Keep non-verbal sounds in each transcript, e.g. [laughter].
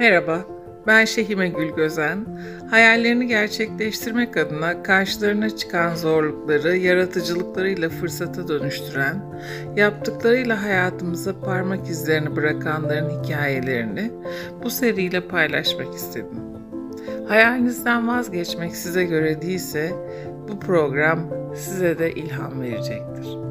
Merhaba, ben Şehime Gülgözen. Hayallerini gerçekleştirmek adına karşılarına çıkan zorlukları yaratıcılıklarıyla fırsata dönüştüren, yaptıklarıyla hayatımıza parmak izlerini bırakanların hikayelerini bu seriyle paylaşmak istedim. Hayalinizden vazgeçmek size göre değilse bu program size de ilham verecektir.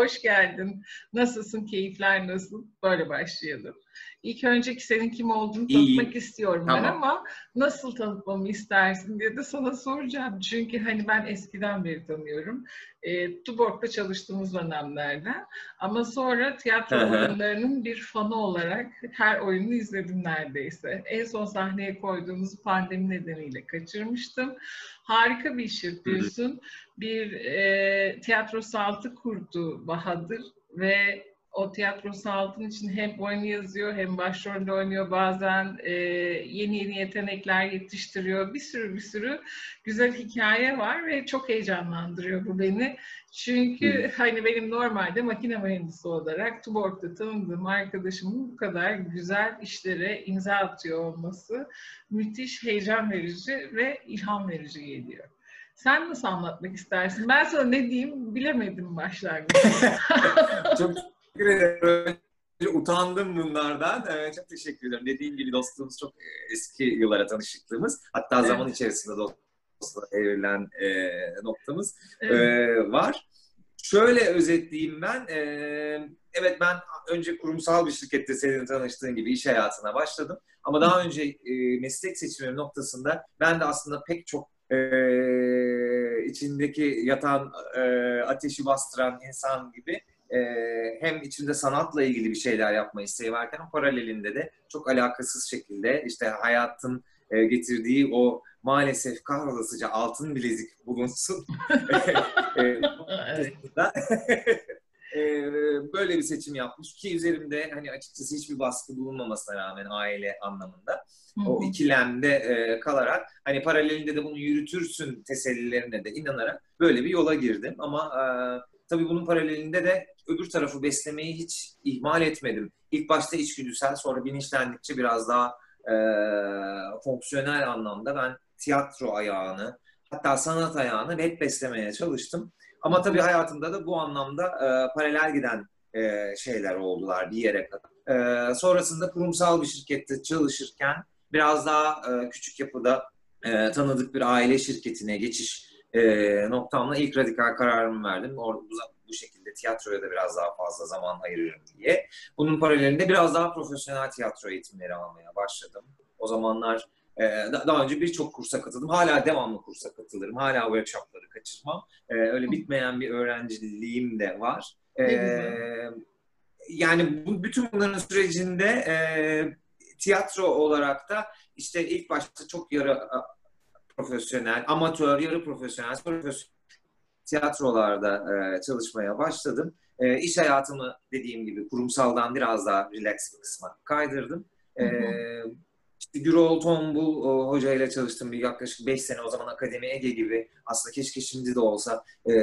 Hoş geldin. Nasılsın, keyifler nasıl? Böyle başlayalım. İlk önceki senin kim olduğunu İyi. tanıtmak istiyorum ben Tamam. ama nasıl tanıtmamı istersin diye de sana soracağım. Çünkü hani ben eskiden beri tanıyorum. E, Tuborg'da çalıştığımız dönemlerden. Ama sonra tiyatro oyunlarının bir fanı olarak her oyunu izledim neredeyse. En son sahneye koyduğumuz pandemi nedeniyle kaçırmıştım. Harika bir iş yapıyorsun. Bir e, tiyatro saltı kurdu Bahadır ve o tiyatro saltın için hem oyunu yazıyor hem başrolde oynuyor bazen e, yeni yeni yetenekler yetiştiriyor. Bir sürü bir sürü güzel hikaye var ve çok heyecanlandırıyor bu beni. Çünkü hani benim normalde makine mühendisi olarak Tuborg'da tanıdığım arkadaşımın bu kadar güzel işlere imza atıyor olması müthiş heyecan verici ve ilham verici geliyor. Sen nasıl anlatmak istersin? Ben sana ne diyeyim bilemedim başlangıçta. [laughs] Çok teşekkür ederim. Utandım bunlardan. Ee, çok teşekkür ederim. Dediğim gibi dostluğumuz çok e, eski yıllara tanışıklığımız. Hatta Evet. zaman içerisinde dostluğa evrilen e, noktamız Evet. e, var. Şöyle özetleyeyim ben. E, evet ben önce kurumsal bir şirkette senin tanıştığın gibi iş hayatına başladım. Ama daha önce e, meslek seçimim noktasında ben de aslında pek çok e, içindeki yatan e, ateşi bastıran insan gibi e, hem içinde sanatla ilgili bir şeyler yapma isteği varken paralelinde de çok alakasız şekilde işte hayatın e, getirdiği o maalesef kahrolasıca altın bilezik bulunsun. [laughs] [laughs] Evet. [laughs] e, böyle bir seçim yapmış ki üzerimde hani açıkçası hiçbir baskı bulunmamasına rağmen aile anlamında o ikilemde e, kalarak hani paralelinde de bunu yürütürsün tesellilerine de inanarak böyle bir yola girdim ama e, tabii bunun paralelinde de öbür tarafı beslemeyi hiç ihmal etmedim. İlk başta içgüdüsel sonra bilinçlendikçe biraz daha e, fonksiyonel anlamda ben tiyatro ayağını hatta sanat ayağını hep beslemeye çalıştım. Ama tabii hayatımda da bu anlamda e, paralel giden e, şeyler oldular bir yere kadar. E, sonrasında kurumsal bir şirkette çalışırken biraz daha e, küçük yapıda e, tanıdık bir aile şirketine geçiş e, noktamla ilk radikal kararımı verdim. Orada bu, bu şekilde tiyatroya da biraz daha fazla zaman ayırırım diye. Bunun paralelinde biraz daha profesyonel tiyatro eğitimleri almaya başladım. O zamanlar e, da- daha önce birçok kursa katıldım. Hala devamlı kursa katılırım. Hala workshopları kaçırmam. E, öyle bitmeyen bir öğrenciliğim de var. E, yani bu, bütün bunların sürecinde e, tiyatro olarak da işte ilk başta çok yarı profesyonel, amatör, yarı profesyonel, profesyonel tiyatrolarda e, çalışmaya başladım. E, iş hayatımı dediğim gibi kurumsaldan biraz daha relax bir kısma kaydırdım. E, Hı hı. İşte Gürol Tombul o, hocayla çalıştım bir yaklaşık 5 sene o zaman Akademi Ege gibi aslında keşke şimdi de olsa e,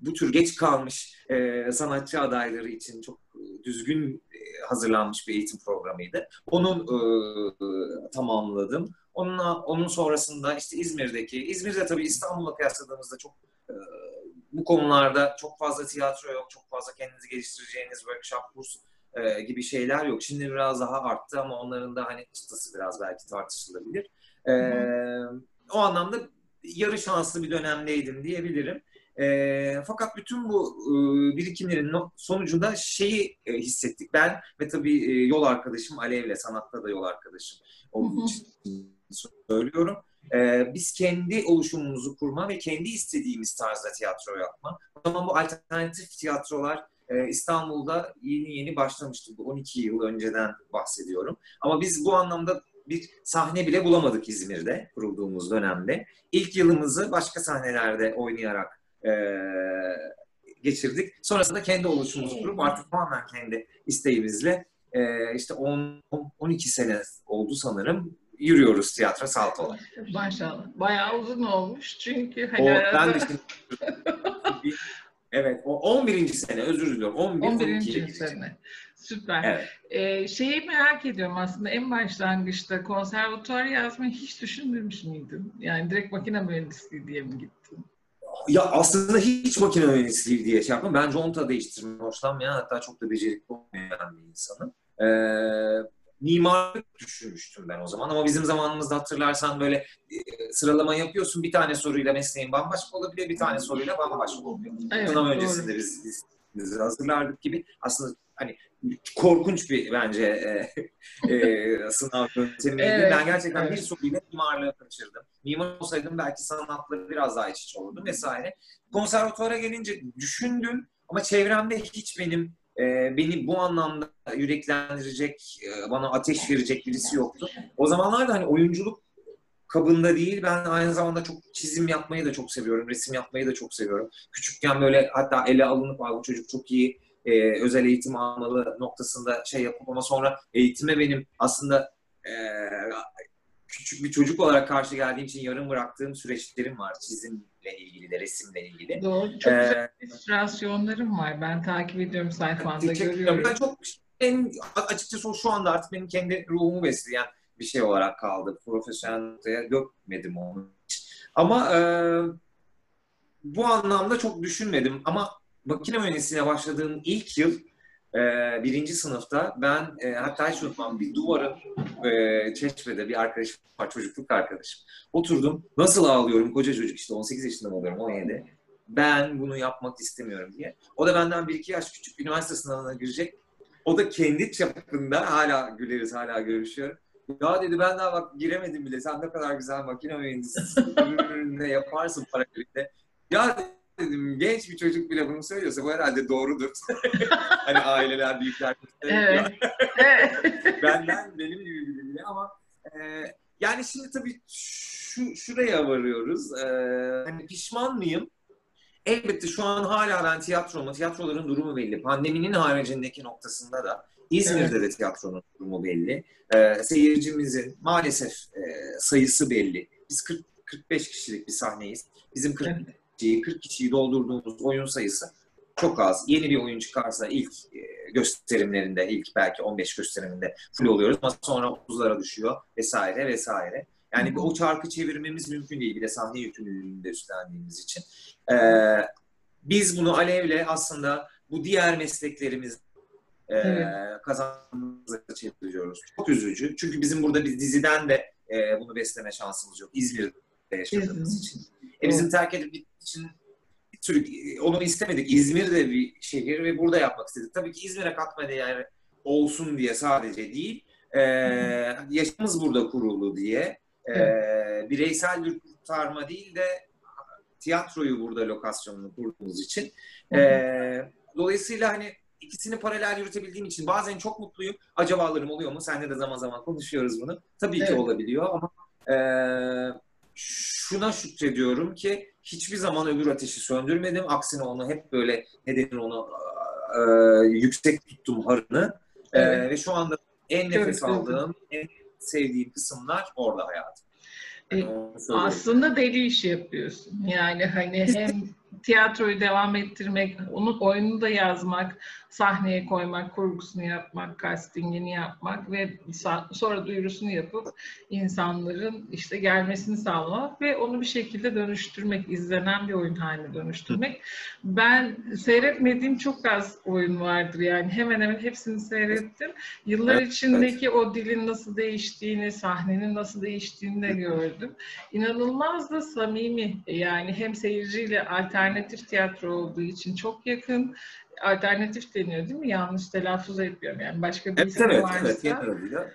bu tür geç kalmış e, sanatçı adayları için çok e, düzgün e, hazırlanmış bir eğitim programıydı. Onu e, tamamladım. Onunla, onun sonrasında işte İzmir'deki, İzmir'de tabii İstanbul'la kıyasladığımızda çok e, bu konularda çok fazla tiyatro yok, çok fazla kendinizi geliştireceğiniz workshop, kurs e, gibi şeyler yok. Şimdi biraz daha arttı ama onların da hani çıtası biraz belki tartışılabilir. E, o anlamda yarı şanslı bir dönemdeydim diyebilirim. E, fakat bütün bu e, birikimlerin sonucunda şeyi e, hissettik. Ben ve tabii e, yol arkadaşım Alev'le, sanatta da yol arkadaşım olduğu için söylüyorum. E, biz kendi oluşumumuzu kurma ve kendi istediğimiz tarzda tiyatro yapma. O zaman bu alternatif tiyatrolar e, İstanbul'da yeni yeni başlamıştı. Bu 12 yıl önceden bahsediyorum. Ama biz bu anlamda bir sahne bile bulamadık İzmir'de kurulduğumuz dönemde. İlk yılımızı başka sahnelerde oynayarak e, geçirdik. Sonrasında kendi oluşumumuzu kurup artık tamamen kendi isteğimizle e, işte 10 12 sene oldu sanırım yürüyoruz tiyatro salt olarak. Maşallah. Bayağı uzun olmuş çünkü O, hani arada... ben de şimdi [laughs] Evet, o 11. sene özür diliyorum. 11. 11. sene. Süper. Evet. Ee, şeyi merak ediyorum aslında en başlangıçta konservatuar yazmayı hiç düşünmemiş miydin? Yani direkt makine mühendisliği diye mi gittin? Ya aslında hiç makine mühendisliği diye şey yapmam. Ben conta değiştirmeyi hoşlanmayan hatta çok da becerikli olmayan bir insanım. Ee, mimarlık düşünmüştüm ben o zaman. Ama bizim zamanımızda hatırlarsan böyle e, sıralama yapıyorsun. Bir tane soruyla mesleğin bambaşka olabiliyor, bir tane soruyla bambaşka oluyor. Evet, Sınav öncesinde biz, biz, biz hazırlardık gibi. Aslında hani korkunç bir bence e, [laughs] e, sınav yöntemiydi. Evet, ben gerçekten evet. bir soruyla mimarlığı kaçırdım. Mimar olsaydım belki sanatla biraz daha iç içe olurdum vesaire. Konservatuvara gelince düşündüm ama çevremde hiç benim e, beni bu anlamda yüreklendirecek, e, bana ateş verecek birisi yoktu. O zamanlarda hani oyunculuk kabında değil. Ben aynı zamanda çok çizim yapmayı da çok seviyorum. Resim yapmayı da çok seviyorum. Küçükken böyle hatta ele alınıp bu çocuk çok iyi e, özel eğitim almalı noktasında şey yapıp ama sonra eğitime benim aslında e, küçük bir çocuk olarak karşı geldiğim için yarım bıraktığım süreçlerim var. Çizimle ilgili de, resimle ilgili. Doğru. Çok ee, güzel illüstrasyonlarım var. Ben takip ediyorum sayfanda görüyorum. Ben çok en açıkçası şu anda artık benim kendi ruhumu besleyen bir şey olarak kaldı. Profesyonel dökmedim onu. Ama e, bu anlamda çok düşünmedim. Ama makine mühendisliğine başladığım ilk yıl e, birinci sınıfta ben e, hatta hiç unutmam bir duvarın e, çeşmede bir arkadaşım var çocukluk arkadaşım. Oturdum nasıl ağlıyorum koca çocuk işte 18 yaşında oluyorum 17. Ben bunu yapmak istemiyorum diye. O da benden bir iki yaş küçük üniversite sınavına girecek. O da kendi çapında hala güleriz hala görüşüyor. Ya dedi ben daha bak giremedim bile. Sen ne kadar güzel makine mühendisisin. [laughs] ne yaparsın para birlikte. Ya dedim genç bir çocuk bile bunu söylüyorsa bu herhalde doğrudur. [laughs] hani aileler, büyükler. Evet. [laughs] Benden benim gibi biri ama e, yani şimdi tabii şu, şuraya varıyoruz. E, hani pişman mıyım? Elbette şu an hala ben tiyatroma, tiyatroların durumu belli. Pandeminin haricindeki noktasında da İzmir'de evet. de tiyatronun durumu belli. E, seyircimizin maalesef e, sayısı belli. Biz 40 45 kişilik bir sahneyiz. Bizim 40 evet kişiyi, 40 kişiyi doldurduğumuz oyun sayısı çok az. Yeni bir oyun çıkarsa ilk e, gösterimlerinde, ilk belki 15 gösteriminde full oluyoruz ama sonra 30'lara düşüyor vesaire vesaire. Yani Hı-hı. o çarkı çevirmemiz mümkün değil bir de sahne yükümlülüğünü de üstlendiğimiz için. Ee, biz bunu Alev'le aslında bu diğer mesleklerimiz e, evet. kazandığımızı çeviriyoruz. Çok üzücü. Çünkü bizim burada bir diziden de e, bunu besleme şansımız yok. İzmir'de yaşadığımız için. E, bizim terk edip için bir tür onu istemedik. İzmir de bir şehir ve burada yapmak istedik. Tabii ki İzmir'e katma değer olsun diye sadece değil. E, yaşamımız burada kurulu diye. E, bireysel bir kurtarma değil de tiyatroyu burada lokasyonunu kurduğumuz için. E, dolayısıyla hani ikisini paralel yürütebildiğim için bazen çok mutluyum. Acabalarım oluyor mu? Seninle de zaman zaman konuşuyoruz bunu. Tabii evet. ki olabiliyor ama e, şuna şükrediyorum ki hiçbir zaman öbür ateşi söndürmedim. Aksine onu hep böyle nedenir onu e, yüksek tuttum harını. E, evet. Ve şu anda en nefes evet, aldığım, en sevdiğim kısımlar orada hayatım. Yani e, aslında deli işi yapıyorsun. Yani hani hem tiyatroyu devam ettirmek, onun oyununu da yazmak, sahneye koymak, kurgusunu yapmak, castingini yapmak ve sonra duyurusunu yapıp insanların işte gelmesini sağlamak ve onu bir şekilde dönüştürmek, izlenen bir oyun haline dönüştürmek. Ben seyretmediğim çok az oyun vardır yani hemen hemen hepsini seyrettim. Yıllar içindeki o dilin nasıl değiştiğini, sahnenin nasıl değiştiğini de gördüm. İnanılmaz da samimi yani hem seyirciyle alternatif tiyatro olduğu için çok yakın alternatif deniyor değil mi? Yanlış telaffuz etmiyorum yani. Başka bir evet, isim evet, varsa. Evet, evet.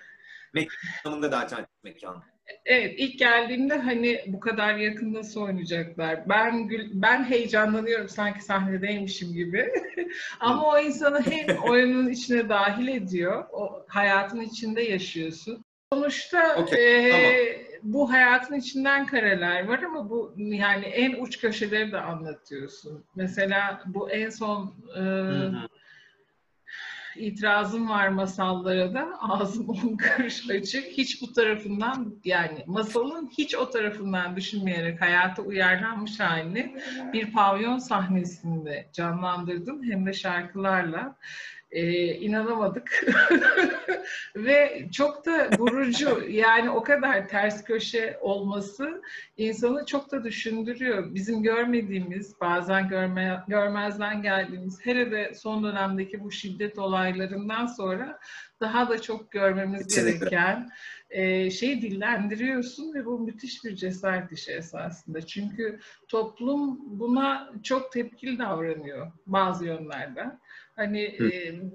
Mekanında da alternatif mekan. Evet, ilk geldiğimde hani bu kadar yakın nasıl oynayacaklar? Ben ben heyecanlanıyorum sanki sahnedeymişim gibi. [laughs] Ama o insanı hem oyunun içine dahil ediyor, o hayatın içinde yaşıyorsun. Sonuçta okay, e, tamam bu hayatın içinden kareler var ama bu yani en uç köşeleri de anlatıyorsun. Mesela bu en son e, itirazım var masallara da. Ağzım on karış açık. Hiç bu tarafından yani masalın hiç o tarafından düşünmeyerek hayata uyarlanmış halini bir pavyon sahnesinde canlandırdım. Hem de şarkılarla e, inanamadık [laughs] ve çok da vurucu yani o kadar ters köşe olması insanı çok da düşündürüyor. Bizim görmediğimiz bazen görme, görmezden geldiğimiz hele de son dönemdeki bu şiddet olaylarından sonra daha da çok görmemiz Kesinlikle. gereken e, şeyi dillendiriyorsun ve bu müthiş bir cesaret işi esasında. Çünkü toplum buna çok tepkili davranıyor bazı yönlerden. Hani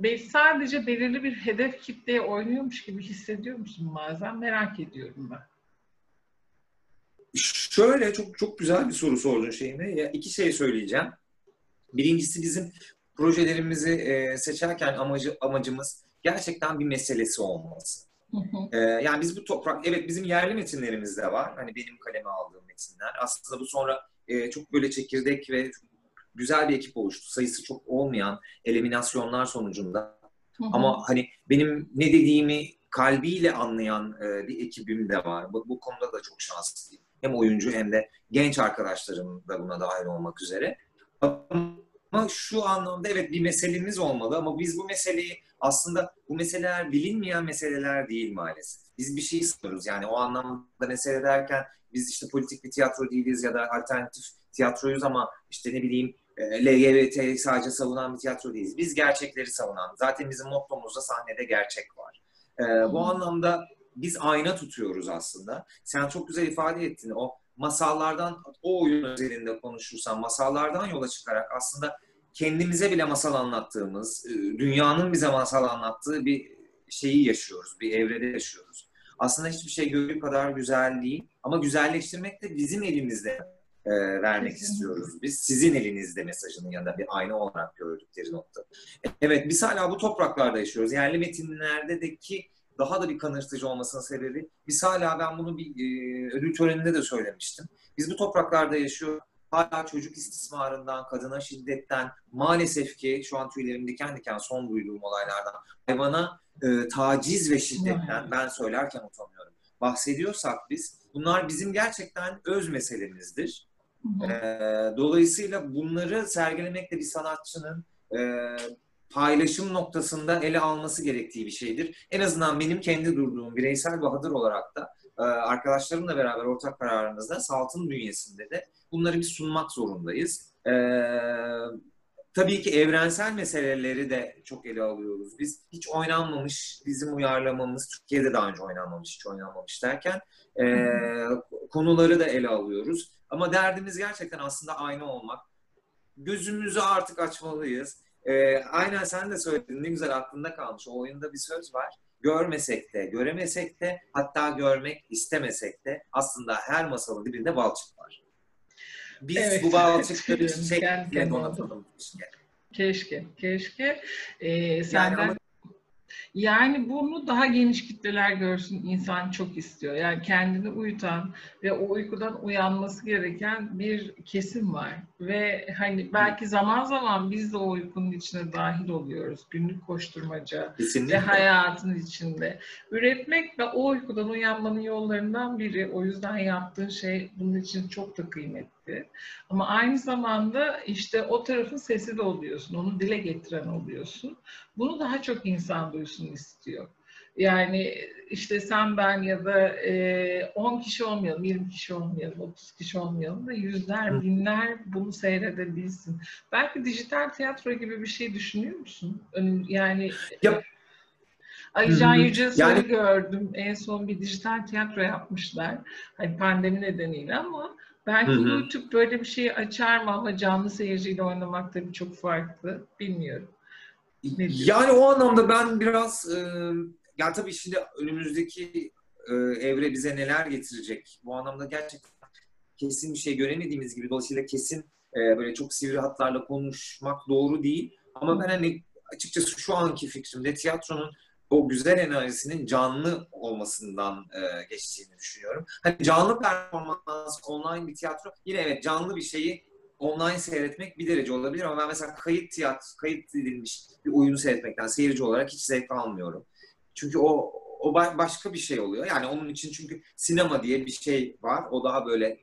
e, sadece belirli bir hedef kitleye oynuyormuş gibi hissediyor musun bazen? Merak ediyorum ben. Şöyle çok çok güzel bir soru sordun şeyine. Ya iki şey söyleyeceğim. Birincisi bizim projelerimizi e, seçerken amacı amacımız gerçekten bir meselesi olması. Ee, yani biz bu toprak, evet bizim yerli metinlerimiz de var. Hani benim kaleme aldığım metinler. Aslında bu sonra e, çok böyle çekirdek ve güzel bir ekip oluştu. Sayısı çok olmayan eliminasyonlar sonucunda. Hı hı. Ama hani benim ne dediğimi kalbiyle anlayan e, bir ekibim de var. Bu, bu konuda da çok şanslıyım. Hem oyuncu hem de genç arkadaşlarım da buna dahil olmak üzere. Ama şu anlamda evet bir meselemiz olmalı ama biz bu meseleyi aslında bu meseleler bilinmeyen meseleler değil maalesef. Biz bir şey istiyoruz yani o anlamda mesele derken biz işte politik bir tiyatro değiliz ya da alternatif tiyatroyuz ama işte ne bileyim LGBT sadece savunan bir tiyatro değiliz. Biz gerçekleri savunan. Zaten bizim mottomuzda sahnede gerçek var. Ee, bu anlamda biz ayna tutuyoruz aslında. Sen çok güzel ifade ettin. O masallardan, o oyun üzerinde konuşursan, masallardan yola çıkarak aslında kendimize bile masal anlattığımız, e, dünyanın bize masal anlattığı bir şeyi yaşıyoruz, bir evrede yaşıyoruz. Aslında hiçbir şey gördüğü kadar güzel değil ama güzelleştirmek de bizim elimizde e, vermek Kesinlikle. istiyoruz. Biz sizin elinizde mesajının yanında bir ayna olarak gördükleri nokta. Evet biz hala bu topraklarda yaşıyoruz. Yerli metinlerdeki daha da bir kanırtıcı olmasının sebebi biz hala ben bunu bir e, ödül töreninde de söylemiştim. Biz bu topraklarda yaşıyor hala çocuk istismarından, kadına şiddetten, maalesef ki şu an tüylerim diken diken son duyduğum olaylardan, hayvana e, taciz ve şiddetten ben söylerken utanıyorum. Bahsediyorsak biz, bunlar bizim gerçekten öz meselemizdir. E, dolayısıyla bunları sergilemekte bir sanatçının e, paylaşım noktasında ele alması gerektiği bir şeydir. En azından benim kendi durduğum bireysel bahadır olarak da e, arkadaşlarımla beraber ortak kararımızda Salt'ın bünyesinde de bunları bir sunmak zorundayız. E, tabii ki evrensel meseleleri de çok ele alıyoruz. Biz hiç oynanmamış, bizim uyarlamamız, Türkiye'de daha önce oynanmamış, hiç oynanmamış derken e, konuları da ele alıyoruz. Ama derdimiz gerçekten aslında aynı olmak. Gözümüzü artık açmalıyız. E, aynen sen de söyledin, ne güzel aklında kalmış. O oyunda bir söz var görmesek de, göremesek de, hatta görmek istemesek de aslında her masalın dibinde balçık var. Biz evet, bu balçıkları çiçekle donatalım. Keşke, keşke. Ee, senden yani ama yani bunu daha geniş kitleler görsün insan çok istiyor. Yani kendini uyutan ve o uykudan uyanması gereken bir kesim var. Ve hani belki zaman zaman biz de o uykunun içine dahil oluyoruz. Günlük koşturmaca Kesinlikle. ve hayatın içinde. Üretmek ve o uykudan uyanmanın yollarından biri. O yüzden yaptığın şey bunun için çok da kıymetli. Ama aynı zamanda işte o tarafın sesi de oluyorsun. Onu dile getiren oluyorsun. Bunu daha çok insan duysun istiyor. Yani işte sen ben ya da e, 10 kişi olmayalım, 20 kişi olmayalım, 30 kişi olmayalım da yüzler, binler bunu seyredebilsin. Belki dijital tiyatro gibi bir şey düşünüyor musun? Yani ya, Ali Can Yücel'i yani, gördüm. En son bir dijital tiyatro yapmışlar. Hani pandemi nedeniyle ama belki hı hı. YouTube böyle bir şey açar mı ama canlı seyirciyle oynamak tabii çok farklı. Bilmiyorum. Yani o anlamda ben biraz e, ya tabii şimdi önümüzdeki e, evre bize neler getirecek? Bu anlamda gerçekten kesin bir şey göremediğimiz gibi dolayısıyla kesin e, böyle çok sivri hatlarla konuşmak doğru değil. Ama ben hani açıkçası şu anki fikrimde tiyatronun o güzel enerjisinin canlı olmasından e, geçtiğini düşünüyorum. Hani canlı performans, online bir tiyatro yine evet canlı bir şeyi online seyretmek bir derece olabilir ama ben mesela kayıt tiyatro, kayıt edilmiş bir oyunu seyretmekten seyirci olarak hiç zevk almıyorum. Çünkü o o başka bir şey oluyor. Yani onun için çünkü sinema diye bir şey var. O daha böyle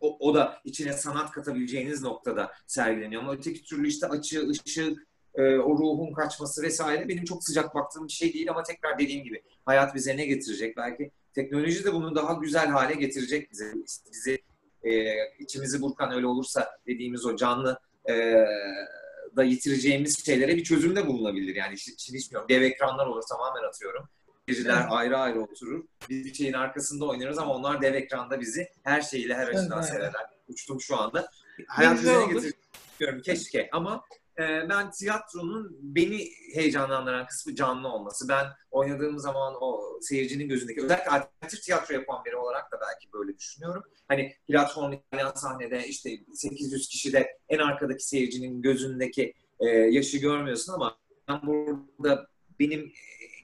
o, o da içine sanat katabileceğiniz noktada sergileniyor. Ama öteki türlü işte açı, ışık, e, o ruhun kaçması vesaire benim çok sıcak baktığım bir şey değil ama tekrar dediğim gibi hayat bize ne getirecek? Belki teknoloji de bunu daha güzel hale getirecek bize. Bizi e, içimizi burkan öyle olursa dediğimiz o canlı e, da yitireceğimiz şeylere bir çözümde bulunabilir. Yani şimdi hiç bilmiyorum. Dev ekranlar olur tamamen atıyorum. Seyirciler evet. ayrı ayrı oturur. Biz bir şeyin arkasında oynarız ama onlar dev ekranda bizi her şeyiyle her açıdan evet. seyreder. Uçtum şu anda. Hayat bize ne getirecek? Keşke ama e, ben tiyatronun beni heyecanlandıran kısmı canlı olması. Ben oynadığım zaman o seyircinin gözündeki özellikle alternatif tiyatro yapan biri olarak da belki böyle düşünüyorum. Hani platform İtalyan sahnede işte 800 kişide en arkadaki seyircinin gözündeki e, yaşı görmüyorsun ama ben burada benim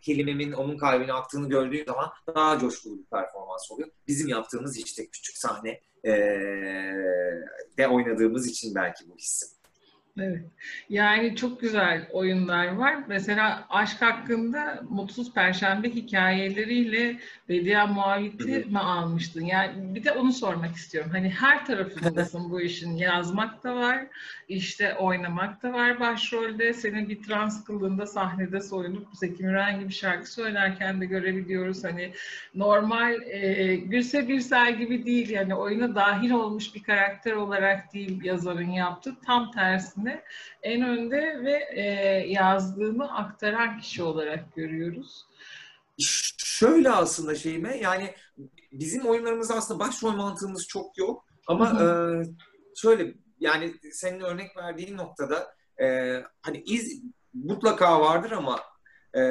kelimemin onun kalbine aktığını gördüğüm zaman daha coşkulu bir performans oluyor. Bizim yaptığımız işte küçük sahne e, de oynadığımız için belki bu hissim. Evet. Yani çok güzel oyunlar var. Mesela aşk hakkında Mutsuz Perşembe hikayeleriyle Bedia Muavit'i mi almıştın? Yani bir de onu sormak istiyorum. Hani her tarafındasın bu işin. Yazmak da var, işte oynamak da var başrolde. Senin bir trans kılığında sahnede soyunup Zeki Müren gibi şarkı söylerken de görebiliyoruz. Hani normal e, Gülse Birsel gibi değil yani oyuna dahil olmuş bir karakter olarak değil yazarın yaptığı. Tam tersine içerisinde en önde ve e, yazdığını aktaran kişi olarak görüyoruz. Şöyle aslında şeyime yani bizim oyunlarımızda aslında başrol mantığımız çok yok ama e, şöyle yani senin örnek verdiğin noktada e, hani iz mutlaka vardır ama e,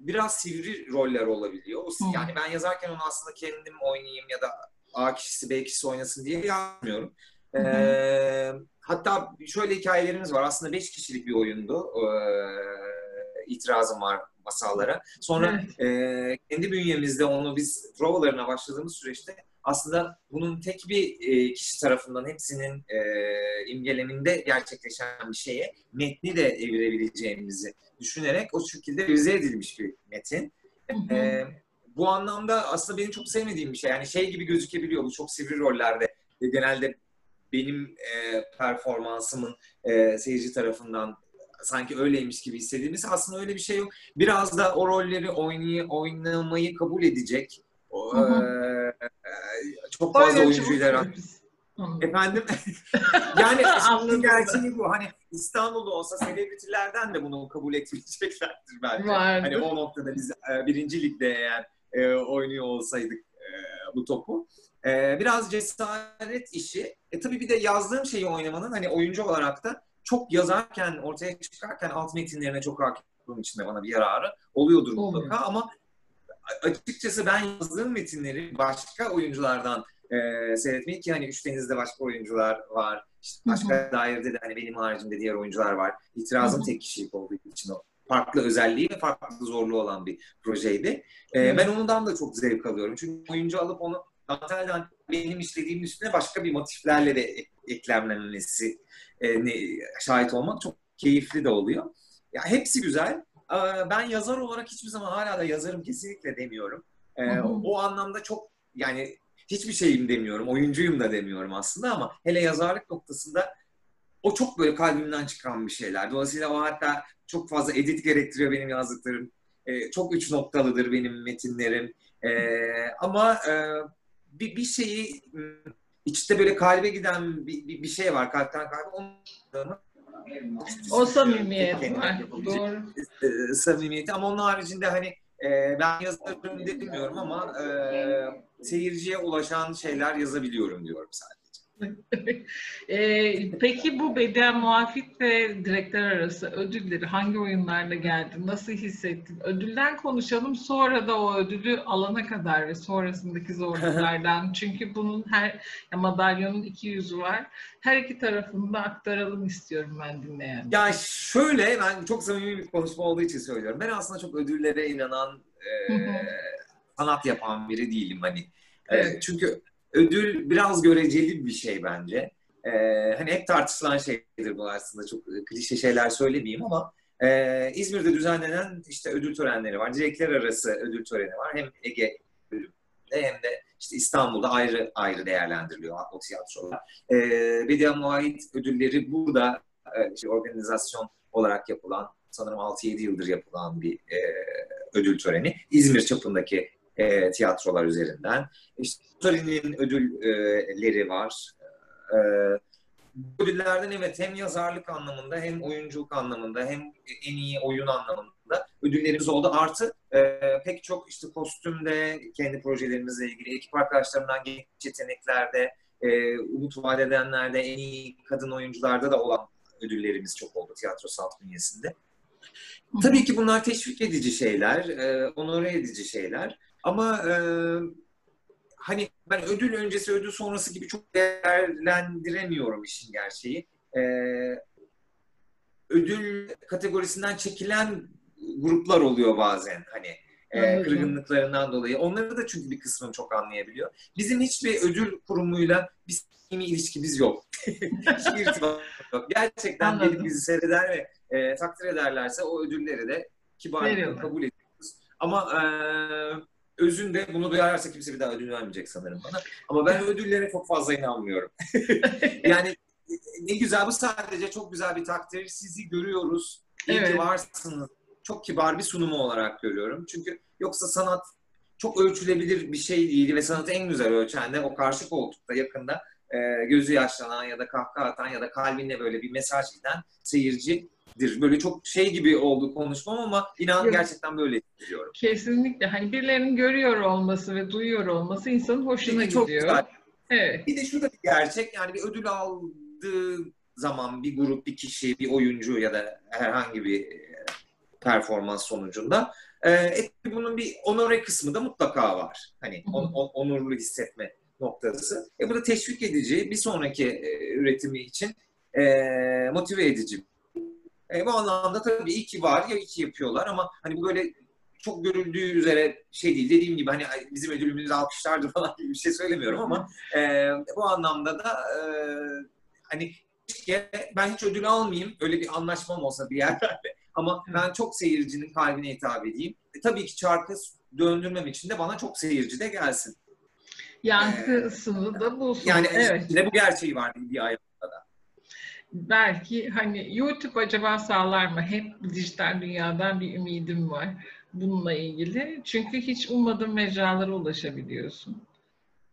biraz sivri roller olabiliyor. O, yani ben yazarken onu aslında kendim oynayayım ya da A kişisi B kişisi oynasın diye yazmıyorum. Ee, hatta şöyle hikayelerimiz var. Aslında beş kişilik bir oyundu. Ee, itirazım var masallara. Sonra evet. e, kendi bünyemizde onu biz provalarına başladığımız süreçte aslında bunun tek bir e, kişi tarafından hepsinin e, imgeleminde gerçekleşen bir şeye metni de evirebileceğimizi düşünerek o şekilde revize edilmiş bir metin. E, bu anlamda aslında benim çok sevmediğim bir şey. Yani şey gibi gözükebiliyor bu çok sivri rollerde. E, genelde benim e, performansımın e, seyirci tarafından sanki öyleymiş gibi hissettiğimiz aslında öyle bir şey yok. Biraz da o rolleri oynay oynamayı kabul edecek. O, e, çok fazla oyuncuyla Efendim? [laughs] yani [laughs] aslında gerçeği bu. Hani İstanbul'da olsa selebritilerden de bunu kabul etmeyeceklerdir belki. Vardı. Hani o noktada biz e, birinci ligde eğer e, oynuyor olsaydık e, bu topu. Ee, biraz cesaret işi. E tabii bir de yazdığım şeyi oynamanın hani oyuncu olarak da çok yazarken, ortaya çıkarken alt metinlerine çok hakim olduğum için de bana bir yararı oluyordur mutlaka ama açıkçası ben yazdığım metinleri başka oyunculardan e, seyretmeyi ki hani Üç Deniz'de başka oyuncular var. İşte başka hı hı. dairede de hani benim haricimde diğer oyuncular var. İtirazım hı hı. tek kişilik olduğu için o farklı özelliği ve farklı zorluğu olan bir projeydi. E, ben ondan da çok zevk alıyorum. Çünkü oyuncu alıp onu dantelden benim istediğim üstüne başka bir motiflerle de eklemlenmesi e, şahit olmak çok keyifli de oluyor. Ya hepsi güzel. Ben yazar olarak hiçbir zaman hala da yazarım kesinlikle demiyorum. E, o, o anlamda çok yani hiçbir şeyim demiyorum, oyuncuyum da demiyorum aslında ama hele yazarlık noktasında o çok böyle kalbimden çıkan bir şeyler. Dolayısıyla o hatta çok fazla edit gerektiriyor benim yazdıklarım. E, çok üç noktalıdır benim metinlerim. E, ama e, bir, bir şeyi içte böyle kalbe giden bir, bir, bir şey var kalpten kalbe onu o samimiyet var. Doğru. E, samimiyeti ama onun haricinde hani e, ben yazarım demiyorum ama e, seyirciye ulaşan şeyler yazabiliyorum diyorum sadece e, peki bu beden muafit ve direktör arası ödülleri hangi oyunlarla geldi? Nasıl hissettin? Ödülden konuşalım. Sonra da o ödülü alana kadar ve sonrasındaki zorluklardan. [laughs] Çünkü bunun her madalyonun iki yüzü var. Her iki tarafını da aktaralım istiyorum ben dinleyen. Ya şöyle ben çok samimi bir konuşma olduğu için söylüyorum. Ben aslında çok ödüllere inanan e, sanat yapan biri değilim hani. Evet. E, çünkü ödül biraz göreceli bir şey bence. e, hani hep tartışılan şeydir bu aslında çok klişe şeyler söylemeyeyim ama e, İzmir'de düzenlenen işte ödül törenleri var. Direkler arası ödül töreni var. Hem Ege bölümünde hem de işte İstanbul'da ayrı ayrı değerlendiriliyor o tiyatrolar. E, Bedia Muayit ödülleri burada e, işte organizasyon olarak yapılan sanırım 6-7 yıldır yapılan bir e, ödül töreni. İzmir çapındaki e, tiyatrolar üzerinden. İşte törenin ödülleri var. E, bu ödüllerden evet hem yazarlık anlamında hem oyunculuk anlamında hem en iyi oyun anlamında ödüllerimiz oldu. Artı e, pek çok işte kostümde kendi projelerimizle ilgili ekip arkadaşlarımdan genç yeteneklerde e, umut vaat edenlerde en iyi kadın oyuncularda da olan ödüllerimiz çok oldu tiyatro sanat bünyesinde. Tabii ki bunlar teşvik edici şeyler, e, onore edici şeyler. Ama e, hani ben ödül öncesi, ödül sonrası gibi çok değerlendiremiyorum işin gerçeği. E, ödül kategorisinden çekilen gruplar oluyor bazen hani e, kırgınlıklarından dolayı. Onları da çünkü bir kısmını çok anlayabiliyor. Bizim hiçbir ödül kurumuyla bir samimi ilişkimiz yok. [laughs] Hiçbir irtibat yok. Gerçekten gelip bizi seyreder ve e, takdir ederlerse o ödülleri de kibarlıkla kabul ediyoruz. Ama e, özünde bunu duyarlarsa kimse bir daha ödül vermeyecek sanırım bana. Ama ben ödüllere çok fazla inanmıyorum. [laughs] yani ne güzel bu sadece çok güzel bir takdir. Sizi görüyoruz. İyi evet. ki varsınız. Çok kibar bir sunumu olarak görüyorum. Çünkü yoksa sanat çok ölçülebilir bir şey değil ve sanatı en güzel ölçen de o karşı koltukta yakında e, gözü yaşlanan ya da kahkaha atan ya da kalbinde böyle bir mesaj giden seyirci Böyle çok şey gibi oldu konuşmam ama inan gerçekten böyle hissediyorum. Kesinlikle. Hani birilerinin görüyor olması ve duyuyor olması insanın hoşuna çok gidiyor. Güzel. Evet. Bir de şurada bir gerçek yani bir ödül aldığı zaman bir grup, bir kişi, bir oyuncu ya da herhangi bir e, performans sonucunda e, bunun bir onore kısmı da mutlaka var. Hani on, on, onurlu hissetme noktası. E, bu da teşvik edici, bir sonraki e, üretimi için e, motive edici e, bu anlamda tabii iki var ya iki yapıyorlar ama hani bu böyle çok görüldüğü üzere şey değil. Dediğim gibi hani bizim ödülümüz alkışlardı [laughs] falan gibi bir şey söylemiyorum ama e, bu anlamda da e, hani keşke ben hiç ödül almayayım. Öyle bir anlaşmam olsa bir yerlerde. [laughs] Ama ben çok seyircinin kalbine hitap edeyim. E, tabii ki çarkı döndürmem için de bana çok seyirci de gelsin. Yankısını ee, da bulsun. Yani evet. bu gerçeği var bir ay belki hani YouTube acaba sağlar mı? Hep dijital dünyadan bir ümidim var bununla ilgili. Çünkü hiç ummadığın mecralara ulaşabiliyorsun.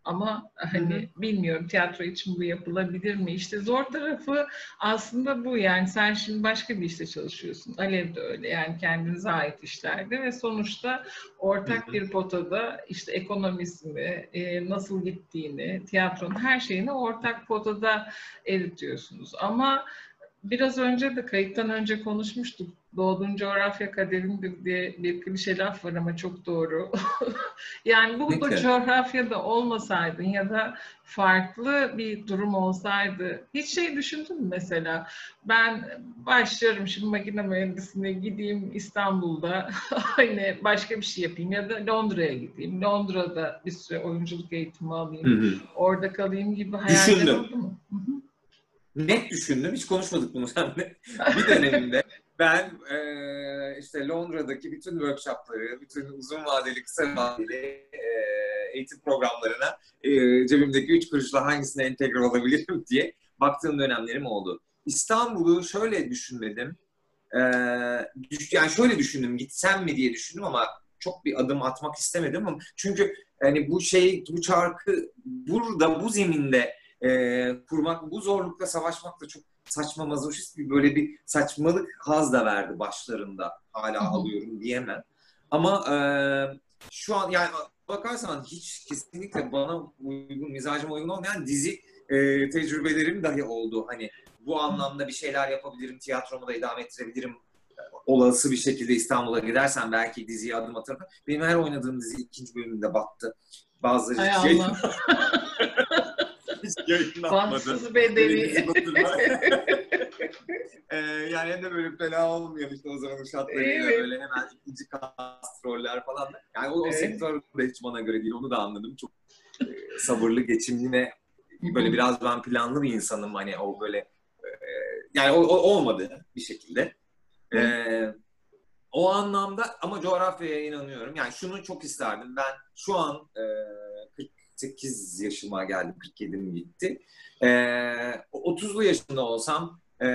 Ama hani Hı-hı. bilmiyorum tiyatro için bu yapılabilir mi? İşte zor tarafı aslında bu yani sen şimdi başka bir işte çalışıyorsun. Alev de öyle yani kendinize ait işlerde ve sonuçta ortak Hı-hı. bir potada işte ekonomisini, e, nasıl gittiğini, tiyatronun her şeyini ortak potada eritiyorsunuz. Ama biraz önce de kayıttan önce konuşmuştuk. Doğduğun coğrafya kaderindir diye bir klişe laf var ama çok doğru. [laughs] yani bu da coğrafyada olmasaydın ya da farklı bir durum olsaydı hiç şey düşündün mü mesela? Ben başlarım şimdi makine mühendisliğine gideyim İstanbul'da [laughs] hani başka bir şey yapayım ya da Londra'ya gideyim. Londra'da bir süre oyunculuk eğitimi alayım. Hı hı. Orada kalayım gibi hayaller oldu mu? Net düşündüm. Hiç konuşmadık bunu seninle. [laughs] bir döneminde ben e, işte Londra'daki bütün workshopları, bütün uzun vadeli, kısa vadeli e, eğitim programlarına e, cebimdeki üç kuruşla hangisine entegre olabilirim diye baktığım dönemlerim oldu. İstanbul'u şöyle düşünmedim. E, yani şöyle düşündüm, gitsem mi diye düşündüm ama çok bir adım atmak istemedim ama çünkü yani bu şey, bu çarkı burada, bu zeminde e, kurmak, bu zorlukla savaşmak da çok saçma mazoşist bir böyle bir saçmalık haz da verdi başlarında. Hala alıyorum diyemem. Ama e, şu an yani bakarsan hiç kesinlikle bana uygun, mizacıma uygun olmayan dizi e, tecrübelerim dahi oldu. Hani bu anlamda bir şeyler yapabilirim, tiyatromu da idame ettirebilirim. Olası bir şekilde İstanbul'a gidersen belki diziye adım atarım. Benim her oynadığım dizi ikinci bölümünde battı. Bazıları şey... hiç [laughs] yayınlanmadı. Bahtsız bedeli. [laughs] ee, yani hem de böyle fena olmuyor işte o zamanın şartlarıyla evet. böyle hemen ikinci kast roller falan. Yani o, evet. o sektör de hiç bana göre değil onu da anladım. Çok e, sabırlı, geçimli ve Böyle biraz ben planlı bir insanım hani o böyle e, yani o, o olmadı bir şekilde. E, o anlamda ama coğrafyaya inanıyorum. Yani şunu çok isterdim. Ben şu an e, 48 yaşıma geldim. 47'm gitti. E, 30'lu yaşında olsam e,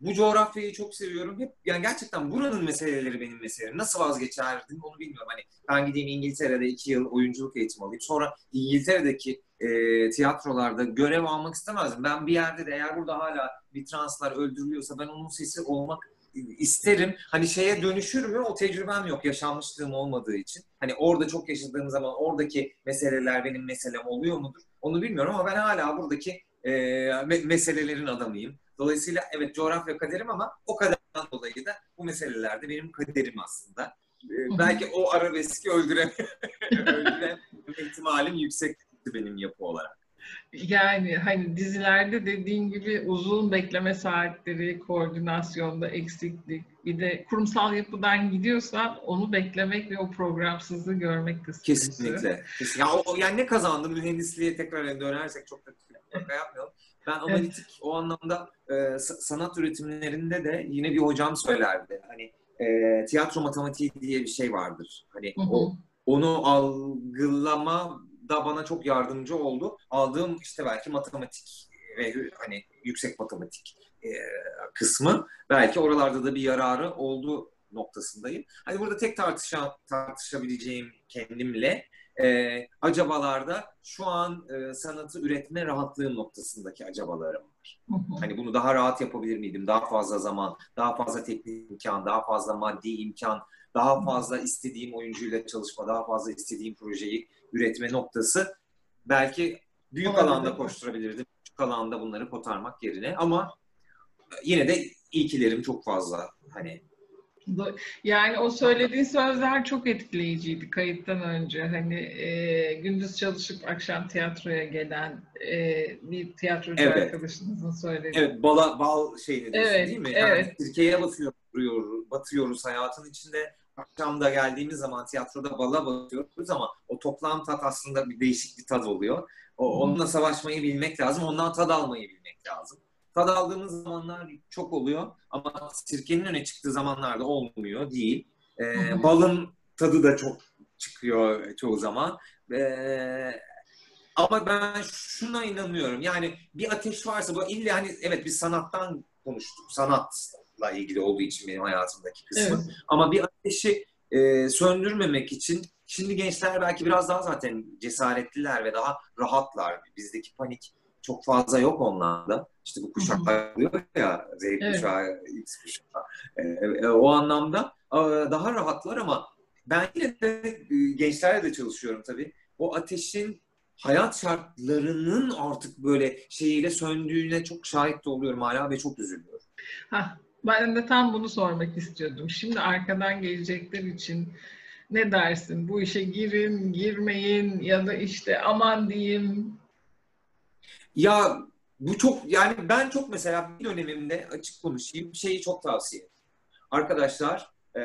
bu coğrafyayı çok seviyorum. Hep yani gerçekten buranın meseleleri benim meselelerim. Nasıl vazgeçerdim onu bilmiyorum. Hani ben gideyim İngiltere'de iki yıl oyunculuk eğitimi alayım. Sonra İngiltere'deki e, tiyatrolarda görev almak istemezdim. Ben bir yerde de eğer burada hala bir translar öldürülüyorsa ben onun sesi olmak isterim. Hani şeye dönüşür mü o tecrübem yok yaşanmışlığım olmadığı için. Hani orada çok yaşadığım zaman oradaki meseleler benim meselem oluyor mudur? Onu bilmiyorum ama ben hala buradaki e, me- meselelerin adamıyım. Dolayısıyla evet coğrafya kaderim ama o kaderden dolayı da bu meselelerde benim kaderim aslında. Ee, belki o arabeski öldüren, [laughs] öldüren ihtimalim yüksek benim yapı olarak. Yani hani dizilerde dediğin gibi uzun bekleme saatleri, koordinasyonda eksiklik, bir de kurumsal yapıdan gidiyorsa onu beklemek ve o programsızlığı görmek kısmı. Kesinlikle. Kesinlikle. Ya, o, yani ne kazandım mühendisliğe tekrar dönersek çok da yapmayalım. Ben analitik evet. o anlamda e, sanat üretimlerinde de yine bir hocam söylerdi. Hani e, tiyatro matematiği diye bir şey vardır. Hani o onu algılama da bana çok yardımcı oldu. Aldığım işte belki matematik ve hani yüksek matematik e, kısmı belki oralarda da bir yararı oldu noktasındayım. Hani burada tek tartışa, tartışabileceğim kendimle e, acabalarda şu an e, sanatı üretme rahatlığım noktasındaki acabalarım var. Hani bunu daha rahat yapabilir miydim? Daha fazla zaman, daha fazla teknik imkan, daha fazla maddi imkan, daha fazla istediğim oyuncuyla çalışma, daha fazla istediğim projeyi üretme noktası belki büyük Olabilir. alanda koşturabilirdim. Küçük alanda bunları kotarmak yerine ama yine de ilkilerim çok fazla hani yani o söylediğin sözler çok etkileyiciydi kayıttan önce. Hani e, gündüz çalışıp akşam tiyatroya gelen e, bir tiyatrocu evet. arkadaşınızın söylediği. Evet, bala, bal şeyini evet, değil mi? Yani evet. Sirkeye batıyoruz, batıyoruz hayatın içinde. Akşam da geldiğimiz zaman tiyatroda bala batıyoruz ama o toplam tat aslında bir değişik bir tad oluyor. O, onunla savaşmayı bilmek lazım, ondan tad almayı bilmek lazım. Tad aldığımız zamanlar çok oluyor ama sirkenin öne çıktığı zamanlarda olmuyor değil. Ee, balın tadı da çok çıkıyor çoğu zaman. Ee, ama ben şuna inanıyorum. Yani bir ateş varsa bu illa hani evet biz sanattan konuştuk. Sanatla ilgili olduğu için benim hayatımdaki kısmı. Evet. Ama bir ateşi e, söndürmemek için şimdi gençler belki biraz daha zaten cesaretliler ve daha rahatlar. Bizdeki panik çok fazla yok onlarda. İşte bu kuşaklar diyor ya Z evet. kuşağı, X kuşağı. E, e, o anlamda e, daha rahatlar ama ben yine de e, gençlerle de çalışıyorum tabii. O ateşin hayat şartlarının artık böyle şeyiyle söndüğüne çok şahit oluyorum hala ve çok üzülüyorum. Hah, ben de tam bunu sormak istiyordum. Şimdi arkadan gelecekler için ne dersin? Bu işe girin, girmeyin ya da işte aman diyeyim ya bu çok yani ben çok mesela bir dönemimde açık konuşayım şeyi çok tavsiye ederim. Arkadaşlar e,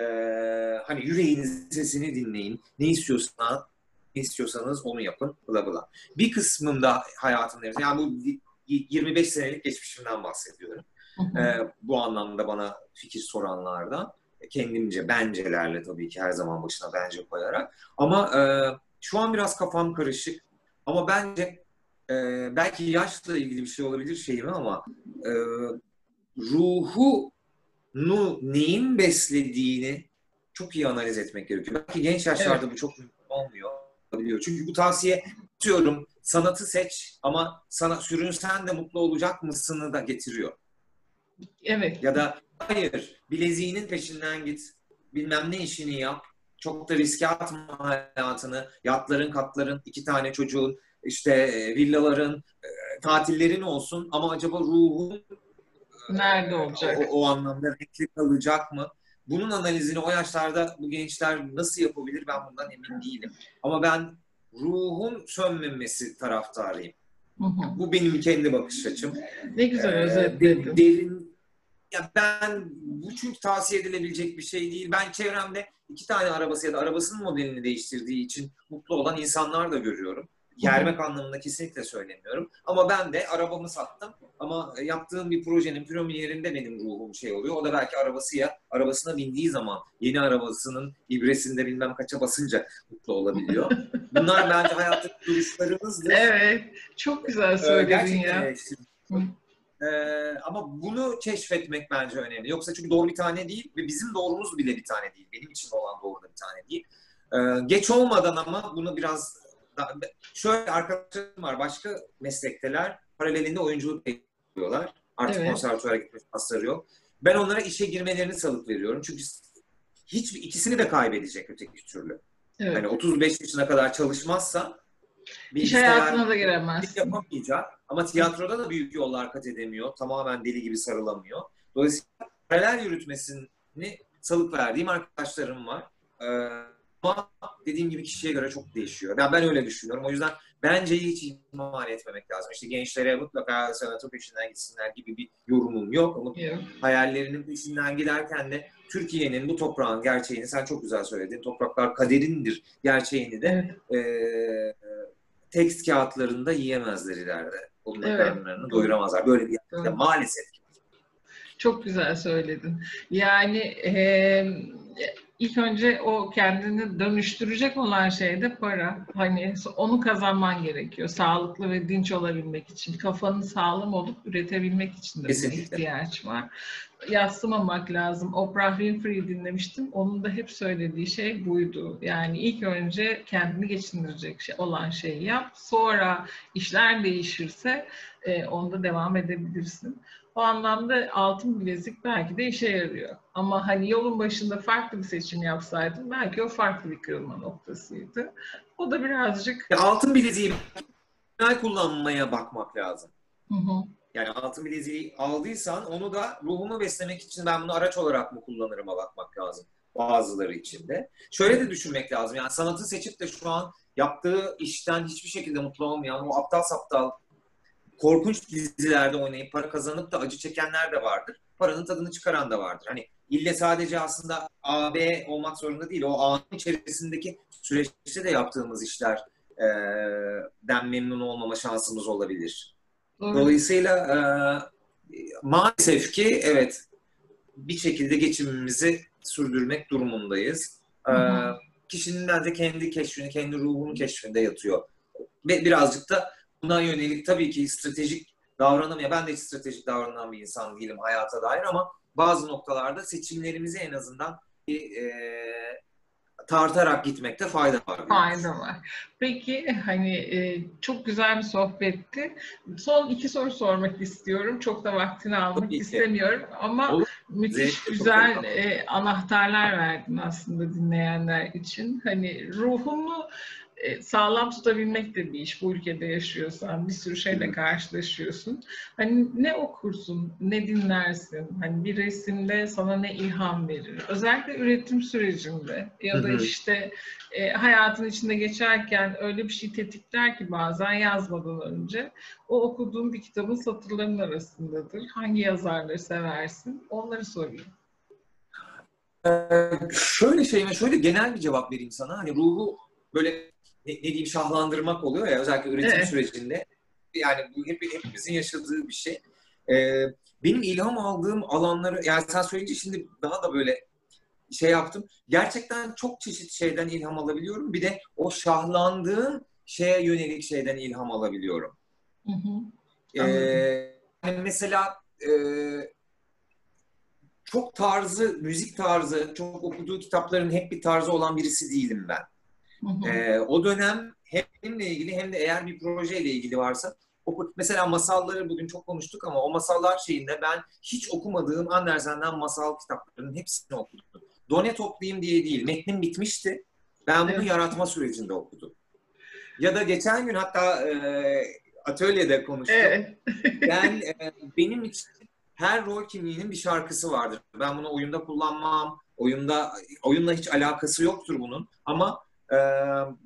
hani yüreğiniz sesini dinleyin. Ne istiyorsanız ne istiyorsanız onu yapın. Bla bla. Bir kısmında hayatımda yani bu 25 senelik geçmişimden bahsediyorum. E, bu anlamda bana fikir soranlardan kendimce bencelerle tabii ki her zaman başına bence koyarak. Ama e, şu an biraz kafam karışık. Ama bence e, belki yaşla ilgili bir şey olabilir şeyim ama e, ruhunu neyin beslediğini çok iyi analiz etmek gerekiyor. Belki genç yaşlarda evet. bu çok mümkün olmuyor. Çünkü bu tavsiye diyorum sanatı seç ama sana sürünsen de mutlu olacak mısını da getiriyor. Evet. Ya da hayır bileziğinin peşinden git bilmem ne işini yap çok da riske atma hayatını yatların katların iki tane çocuğun işte e, villaların, e, tatillerin olsun ama acaba ruhun e, nerede olacak? O, o anlamda renkli kalacak mı? Bunun analizini o yaşlarda bu gençler nasıl yapabilir ben bundan emin değilim. Ama ben ruhun sönmemesi taraftarıyım. Hı hı. Bu benim kendi bakış açım. Ne güzel özetledin. Ee, derin ya ben bu çünkü tavsiye edilebilecek bir şey değil. Ben çevremde iki tane arabası ya da arabasının modelini değiştirdiği için mutlu olan insanlar da görüyorum. Yermek anlamında kesinlikle söylemiyorum. Ama ben de arabamı sattım. Ama yaptığım bir projenin premierinde benim ruhum şey oluyor. O da belki arabasıya, arabasına bindiği zaman yeni arabasının ibresinde bilmem kaça basınca mutlu olabiliyor. [laughs] Bunlar bence hayattaki duruşlarımızdır. Evet. Çok güzel söyledin ee, ya. Ee, ama bunu keşfetmek bence önemli. Yoksa çünkü doğru bir tane değil ve bizim doğrumuz bile bir tane değil. Benim için olan doğru da bir tane değil. Ee, geç olmadan ama bunu biraz şöyle arkadaşlarım var. Başka meslekteler paralelinde oyunculuk yapıyorlar. Artık evet. konservatuvara gitme şansları yok. Ben onlara işe girmelerini salık veriyorum. Çünkü hiç ikisini de kaybedecek öteki türlü. Evet. Yani 35 yaşına kadar çalışmazsa bir iş hayatına da giremez. Yapamayacak. Ama tiyatroda da büyük yollar kat edemiyor. Tamamen deli gibi sarılamıyor. Dolayısıyla paralel yürütmesini salık verdiğim arkadaşlarım var. Ee, ama dediğim gibi kişiye göre çok değişiyor. Yani ben öyle düşünüyorum. O yüzden bence hiç ihmal etmemek lazım. İşte gençlere mutlaka sanatın peşinden gitsinler gibi bir yorumum yok. Ama yeah. hayallerinin peşinden giderken de Türkiye'nin bu toprağın gerçeğini sen çok güzel söyledin. Topraklar kaderindir gerçeğini de evet. e, tekst kağıtlarında yiyemezler ileride. Onun evet. karnlarını doyuramazlar. Böyle bir evet. maalesef. Çok güzel söyledin. Yani e, ilk önce o kendini dönüştürecek olan şey de para. Hani onu kazanman gerekiyor. Sağlıklı ve dinç olabilmek için. Kafanın sağlam olup üretebilmek için de buna ihtiyaç var. Yaslamamak lazım. Oprah Winfrey dinlemiştim. Onun da hep söylediği şey buydu. Yani ilk önce kendini geçindirecek şey, olan şeyi yap. Sonra işler değişirse e, onda devam edebilirsin. O anlamda altın bilezik belki de işe yarıyor. Ama hani yolun başında farklı bir seçim yapsaydım belki o farklı bir kırılma noktasıydı. O da birazcık... Altın bileziği kullanmaya bakmak lazım. Hı hı. Yani altın bileziği aldıysan onu da ruhumu beslemek için ben bunu araç olarak mı kullanırıma bakmak lazım bazıları için de. Şöyle de düşünmek lazım. Yani sanatı seçip de şu an yaptığı işten hiçbir şekilde mutlu olmayan o aptal saptal korkunç dizilerde oynayıp para kazanıp da acı çekenler de vardır. Paranın tadını çıkaran da vardır. Hani ille sadece aslında A, B olmak zorunda değil. O A'nın içerisindeki süreçte de yaptığımız işler e, den memnun olmama şansımız olabilir. Doğru. Dolayısıyla e, maalesef ki evet bir şekilde geçimimizi sürdürmek durumundayız. E, kişinin bence kendi keşfini, kendi ruhunun keşfinde yatıyor. Ve birazcık da buna yönelik tabii ki stratejik davranamıyor. Ben de hiç stratejik davranan bir insan değilim hayata dair ama bazı noktalarda seçimlerimizi en azından bir, e, tartarak gitmekte fayda var. Fayda var. Peki hani e, çok güzel bir sohbetti. Son iki soru sormak istiyorum. Çok da vaktini almak Tabii istemiyorum ki. ama Olur. müthiş Zevkli güzel e, anahtarlar verdin aslında dinleyenler için. Hani ruhunu sağlam tutabilmek de bir iş. Bu ülkede yaşıyorsan bir sürü şeyle karşılaşıyorsun. Hani ne okursun, ne dinlersin? Hani bir resimde sana ne ilham verir? Özellikle üretim sürecinde ya da işte e, hayatın içinde geçerken öyle bir şey tetikler ki bazen yazmadan önce o okuduğun bir kitabın satırlarının arasındadır. Hangi yazarları seversin? Onları sorayım. Ee, şöyle şeyime şöyle genel bir cevap vereyim sana. Hani ruhu böyle ne, ne diyeyim şahlandırmak oluyor ya özellikle üretim evet. sürecinde. Yani bu hep, hepimizin yaşadığı bir şey. Ee, benim ilham aldığım alanları yani sen söyleyince şimdi daha da böyle şey yaptım. Gerçekten çok çeşit şeyden ilham alabiliyorum. Bir de o şahlandığım şeye yönelik şeyden ilham alabiliyorum. Hı hı. Ee, yani mesela e, çok tarzı, müzik tarzı, çok okuduğu kitapların hep bir tarzı olan birisi değilim ben. E, o dönem hem benimle ilgili hem de eğer bir projeyle ilgili varsa mesela masalları bugün çok konuştuk ama o masallar şeyinde ben hiç okumadığım Andersen'den masal kitaplarının hepsini okudum. Done toplayayım diye değil. Metnim bitmişti. Ben bunu evet. yaratma sürecinde okudum. Ya da geçen gün hatta e, atölyede konuştuk. Evet. [laughs] ben e, benim için her rol kimliğinin bir şarkısı vardır. Ben bunu oyunda kullanmam. Oyunda oyunla hiç alakası yoktur bunun. Ama e,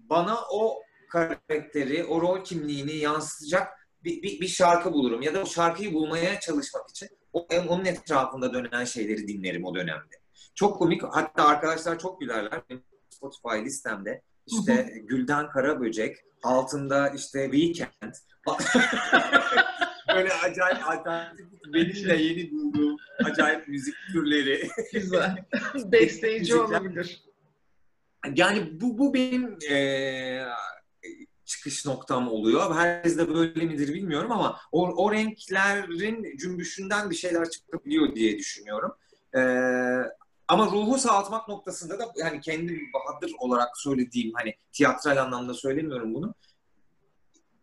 bana o karakteri, o rol kimliğini yansıtacak bir, bir, bir şarkı bulurum. Ya da o şarkıyı bulmaya çalışmak için o, onun etrafında dönen şeyleri dinlerim o dönemde. Çok komik. Hatta arkadaşlar çok gülerler. Spotify listemde işte Gülden Karaböcek, altında işte Weekend. [laughs] Böyle acayip alternatif benim de yeni bulduğum acayip müzik türleri. Güzel. Besleyici olabilir. Yani bu, bu benim e, çıkış noktam oluyor. Herkes de böyle midir bilmiyorum ama o, o renklerin cümbüşünden bir şeyler çıkabiliyor diye düşünüyorum. E, ama ruhu sağaltmak noktasında da yani kendi Bahadır olarak söylediğim hani tiyatral anlamda söylemiyorum bunu.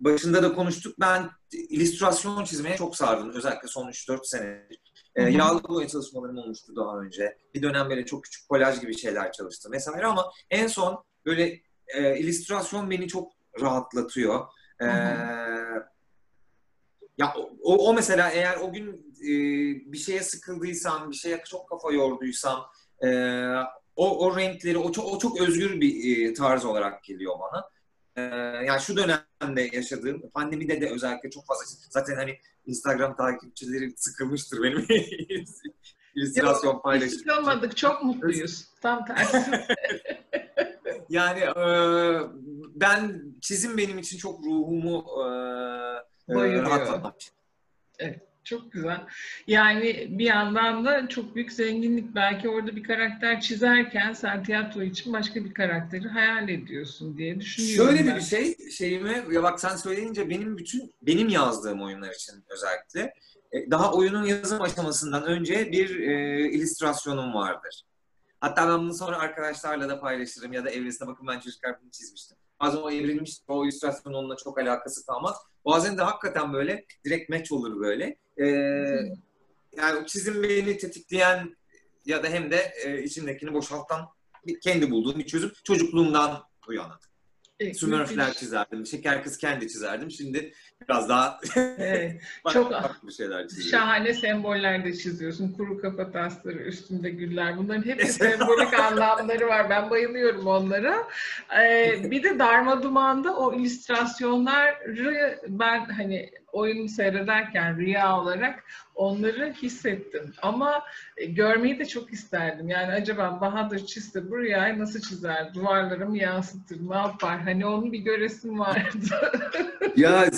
Başında da konuştuk. Ben illüstrasyon çizmeye çok sardım. Özellikle son 3-4 senedir. E, yağlı boya çalışmalarım olmuştu daha önce. Bir dönem böyle çok küçük kolaj gibi şeyler çalıştım vesaire ama en son böyle e, illüstrasyon beni çok rahatlatıyor. E, ya o, o mesela eğer o gün e, bir şeye sıkıldıysam, bir şeye çok kafa yorduysam e, o, o renkleri, o çok, o çok özgür bir e, tarz olarak geliyor bana. E, yani şu dönemde yaşadığım, pandemide de özellikle çok fazla, zaten hani Instagram takipçileri sıkılmıştır benim [laughs] illüstrasyon paylaşım. Sıkılmadık, çok mutluyuz. Tam tersi. [laughs] yani e, ben çizim benim için çok ruhumu e, rahatlatmak. Evet. Çok güzel. Yani bir yandan da çok büyük zenginlik. Belki orada bir karakter çizerken sen tiyatro için başka bir karakteri hayal ediyorsun diye düşünüyorum. Şöyle de bir şey, şeyime ya bak sen söyleyince benim bütün benim yazdığım oyunlar için özellikle daha oyunun yazım aşamasından önce bir e, illüstrasyonum vardır. Hatta ben bunu sonra arkadaşlarla da paylaşırım ya da evresine bakın ben çocuklar bunu çizmiştim. Bazen o evrilmiş, o illüstrasyonun onunla çok alakası kalmaz. Bazen de hakikaten böyle direkt match olur böyle. Ee, yani çizim beni tetikleyen ya da hem de e, içimdekini boşaltan kendi bulduğum bir çözüm çocukluğumdan uyanan. Evet, Smurfler çizerdim. Şeker kız kendi çizerdim. Şimdi biraz daha evet, [laughs] çok farklı şeyler çiziyorum. Şahane semboller de çiziyorsun. Kuru kafa tasları, üstünde güller. Bunların hepsi [laughs] sembolik anlamları var. Ben bayılıyorum onlara. Ee, bir de Darma Duman'da o illüstrasyonları ben hani oyunu seyrederken rüya olarak onları hissettim. Ama e, görmeyi de çok isterdim. Yani acaba Bahadır çizse bu rüyayı nasıl çizer? Duvarlara mı yansıtır? Ne yapar? Hani onun bir göresim vardı. [laughs] ya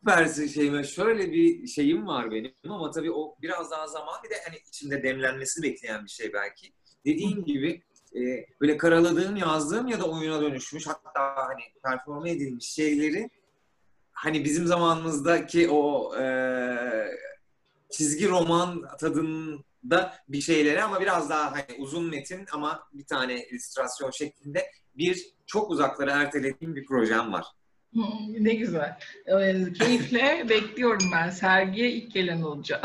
süpersin şeyime. Şöyle bir şeyim var benim ama tabii o biraz daha zaman bir de hani içinde demlenmesini bekleyen bir şey belki. Dediğin gibi e, böyle karaladığım, yazdığım ya da oyuna dönüşmüş hatta hani performe edilmiş şeyleri hani bizim zamanımızdaki o e, çizgi roman tadında bir şeyleri ama biraz daha hani uzun metin ama bir tane illüstrasyon şeklinde bir çok uzaklara ertelediğim bir projem var. [laughs] Ne güzel. Ee, keyifle [laughs] bekliyorum ben. Sergiye ilk gelen olacağım.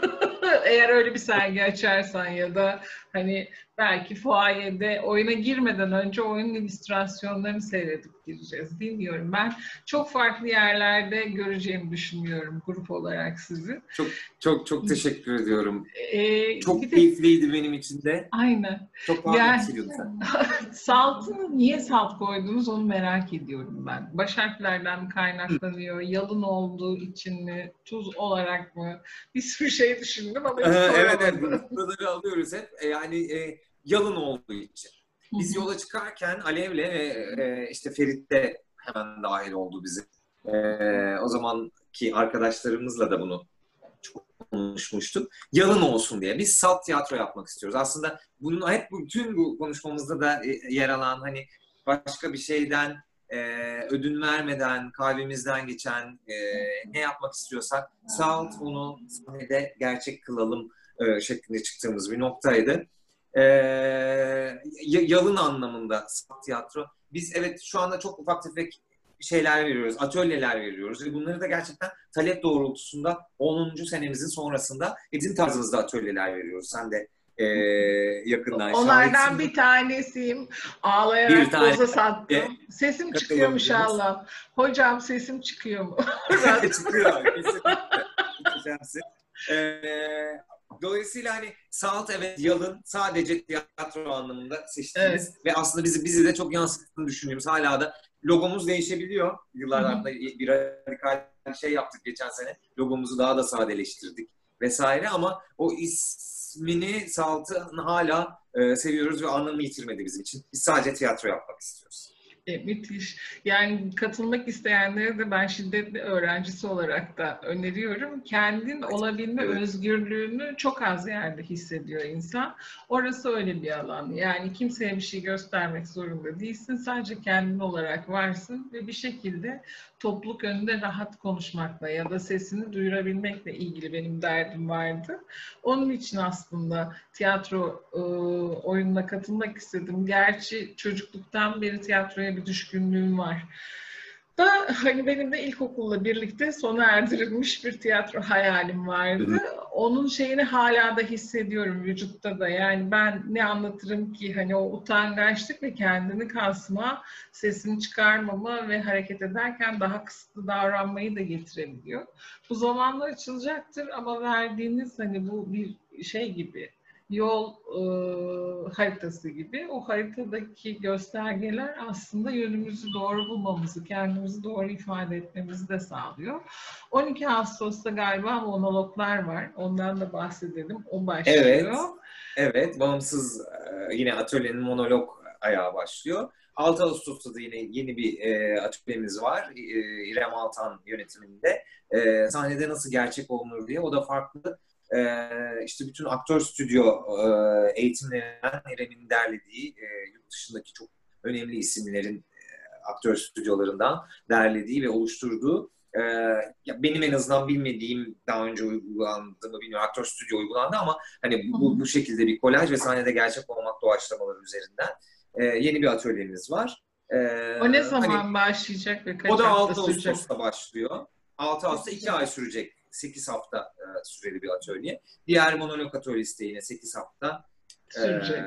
[laughs] Eğer öyle bir sergi açarsan ya da hani belki fuayede oyuna girmeden önce oyunun illüstrasyonlarını seyredip gireceğiz. Bilmiyorum. Ben çok farklı yerlerde göreceğimi düşünüyorum grup olarak sizi. Çok çok çok teşekkür ediyorum. Ee, çok de, keyifliydi benim için de. Aynen. Çok yani, [laughs] Saltını niye salt koydunuz onu merak ediyorum ben. Baş harflerden kaynaklanıyor? Yalın olduğu için mi? Tuz olarak mı? Bir sürü şey düşündüm ama hiç Evet evet. Bunları alıyoruz hep. E, yani e, yalın olduğu için. Biz yola çıkarken Alev'le ve e, işte Ferit de hemen dahil oldu bizi. E, o zamanki arkadaşlarımızla da bunu çok konuşmuştuk. Yalın olsun diye. Biz salt tiyatro yapmak istiyoruz. Aslında bunun hep bütün bu konuşmamızda da e, yer alan hani başka bir şeyden e, ödün vermeden, kalbimizden geçen e, ne yapmak istiyorsak salt onu sahnede gerçek kılalım e, şeklinde çıktığımız bir noktaydı e, yalın anlamında tiyatro. Biz evet şu anda çok ufak tefek şeyler veriyoruz, atölyeler veriyoruz ve bunları da gerçekten talep doğrultusunda 10. senemizin sonrasında bizim tarzımızda atölyeler veriyoruz. Sen de e, yakından Onlardan şahitsin. bir tanesiyim. Ağlayarak bir tane, sattım. E, sesim çıkıyor inşallah. Hocam sesim çıkıyor mu? [laughs] çıkıyor. [laughs] Kesinlikle. Ee, Dolayısıyla hani salt evet yalın sadece tiyatro anlamında seçtiğimiz evet. ve aslında bizi bizi de çok yansıttığını düşünüyoruz. Hala da logomuz değişebiliyor. Yıllardan bir radikal şey yaptık geçen sene. Logomuzu daha da sadeleştirdik vesaire ama o ismini Salt'ı hala e, seviyoruz ve anlamı yitirmedi bizim için. Biz sadece tiyatro yapmak istiyoruz. E, müthiş. Yani katılmak isteyenlere de ben şiddetli öğrencisi olarak da öneriyorum. Kendin olabilme özgürlüğünü çok az yerde hissediyor insan. Orası öyle bir alan. Yani kimseye bir şey göstermek zorunda değilsin. Sadece kendin olarak varsın ve bir şekilde topluluk önünde rahat konuşmakla ya da sesini duyurabilmekle ilgili benim derdim vardı. Onun için aslında tiyatro e, oyununa katılmak istedim. Gerçi çocukluktan beri tiyatroya bir düşkünlüğüm var da hani benim de ilkokulla birlikte sona erdirilmiş bir tiyatro hayalim vardı. Onun şeyini hala da hissediyorum vücutta da. Yani ben ne anlatırım ki hani o utangaçlık ve kendini kasma, sesini çıkarmama ve hareket ederken daha kısıtlı davranmayı da getirebiliyor. Bu zamanla açılacaktır ama verdiğiniz hani bu bir şey gibi yol e, haritası gibi. O haritadaki göstergeler aslında yönümüzü doğru bulmamızı, kendimizi doğru ifade etmemizi de sağlıyor. 12 Ağustos'ta galiba monologlar var. Ondan da bahsedelim. O başlıyor. Evet. Evet. Bağımsız e, yine atölyenin monolog ayağı başlıyor. 6 Ağustos'ta da yine yeni bir e, atölyemiz var. E, İrem Altan yönetiminde. E, sahnede nasıl gerçek olunur diye. O da farklı e, işte bütün aktör stüdyo e, eğitimlerinden İrem'in derlediği e, yurt dışındaki çok önemli isimlerin e, aktör stüdyolarından derlediği ve oluşturduğu e, ya benim en azından bilmediğim daha önce uygulandı mı bilmiyorum aktör stüdyo uygulandı ama hani bu, bu şekilde bir kolaj ve sahnede gerçek olmak doğaçlamaları üzerinden e, yeni bir atölyemiz var. E, o ne zaman hani, başlayacak ve kaç O da 6 Ağustos'ta başlıyor. 6 Ağustos'ta 2 ay sürecek 8 hafta e, süreli bir atölye. Diğer monolog atölyesi de yine 8 hafta e, sürecek.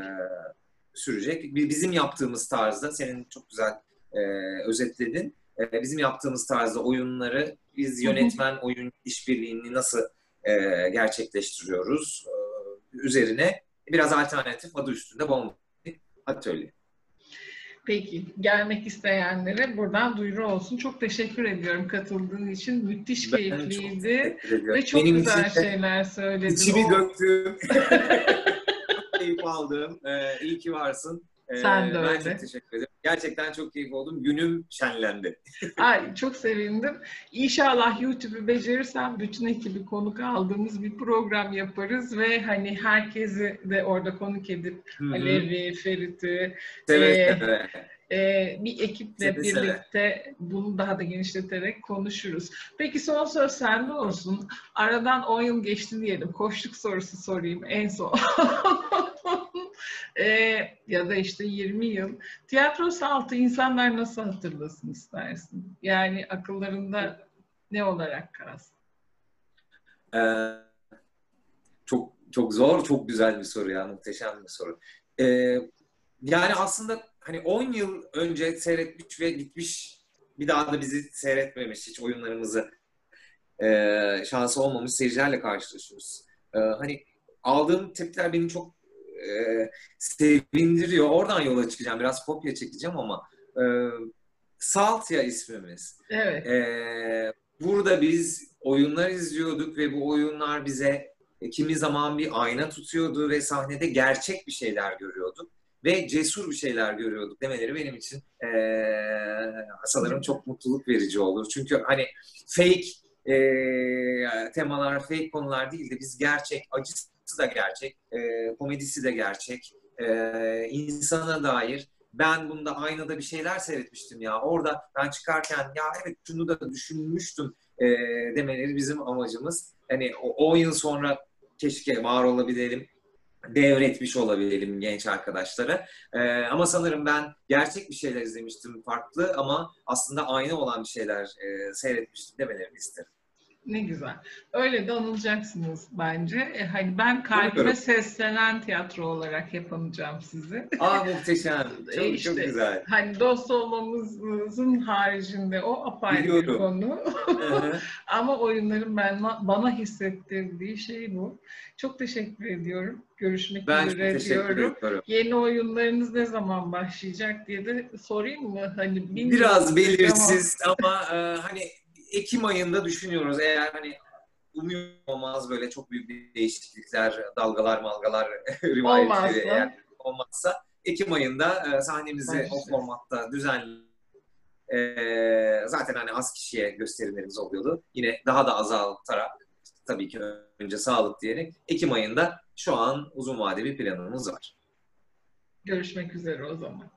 Sürecek. Bizim yaptığımız tarzda, senin çok güzel e, özetledin. E, bizim yaptığımız tarzda oyunları biz yönetmen oyun işbirliğini nasıl e, gerçekleştiriyoruz e, üzerine biraz alternatif adı üstünde bomba atölye. Peki, gelmek isteyenlere buradan duyuru olsun. Çok teşekkür ediyorum katıldığın için. Müthiş ben keyifliydi. Çok ve çok Benim güzel şeyler söyledin. İçimi döktüm. [laughs] keyif aldım. Ee, iyi ki varsın. Ee, Sen de ben öyle. çok teşekkür ederim. Gerçekten çok keyif oldum. Günüm şenlendi. [laughs] Ay çok sevindim. İnşallah YouTube'u becerirsem bütün ekibi konuk aldığımız bir program yaparız ve hani herkesi de orada konuk edip Hı-hı. Alevi, Ferit'i evet, e, e, bir ekiple seve birlikte seve. bunu daha da genişleterek konuşuruz. Peki son söz sende olsun. Aradan 10 yıl geçti diyelim. Koşluk sorusu sorayım en son. [laughs] e, ya da işte 20 yıl. Tiyatro altı insanlar nasıl hatırlasın istersin? Yani akıllarında ne olarak kalsın? Ee, çok çok zor, çok güzel bir soru ya, muhteşem bir soru. Ee, yani aslında hani 10 yıl önce seyretmiş ve gitmiş bir daha da bizi seyretmemiş hiç oyunlarımızı e, şansı olmamış seyircilerle karşılaşıyoruz. E, hani aldığım tepkiler beni çok e, sevindiriyor. Oradan yola çıkacağım. Biraz kopya çekeceğim ama e, Saltya ismimiz. Evet. E, burada biz oyunlar izliyorduk ve bu oyunlar bize kimi zaman bir ayna tutuyordu ve sahnede gerçek bir şeyler görüyorduk ve cesur bir şeyler görüyorduk demeleri benim için e, sanırım çok mutluluk verici olur. Çünkü hani fake e, temalar, fake konular değil de biz gerçek, acısı da gerçek, e, komedisi de gerçek, e, insana dair ben bunda aynada bir şeyler seyretmiştim ya. Orada ben çıkarken ya evet şunu da düşünmüştüm e, demeleri bizim amacımız. Hani o 10 yıl sonra keşke var olabilelim, devretmiş olabilelim genç arkadaşlara. E, ama sanırım ben gerçek bir şeyler izlemiştim farklı ama aslında aynı olan bir şeyler e, seyretmiştim demelerini isterim. Ne güzel. Öyle de anılacaksınız bence. E, hani ben kalbime seslenen tiyatro olarak yapamayacağım sizi. Aa muhteşem. [laughs] Çok, e işte, çok güzel. Hani dost olmamızın haricinde o apayrı Biliyorum. bir konu. [laughs] Ama oyunların ben, bana hissettirdiği şey bu. Çok teşekkür ediyorum. Görüşmek ben üzere diyorum. Ediyorum. Yeni oyunlarınız ne zaman başlayacak diye de sorayım mı? Hani Biraz belirsiz ama, ama e, hani Ekim ayında düşünüyoruz eğer hani umuyor olmaz böyle çok büyük bir değişiklikler, dalgalar, malgalar [laughs] rivayetleri eğer olmazsa Ekim ayında e, sahnemizi o formatta düzenleyip Ee, zaten hani az kişiye gösterimlerimiz oluyordu. Yine daha da azaltarak tabii ki önce sağlık diyerek Ekim ayında şu an uzun vadeli bir planımız var. Görüşmek üzere o zaman.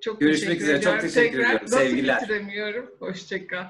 Çok Görüşmek üzere. Çok teşekkür Tekrar ediyorum. nasıl Sevgiler. bitiremiyorum. Hoşçakal.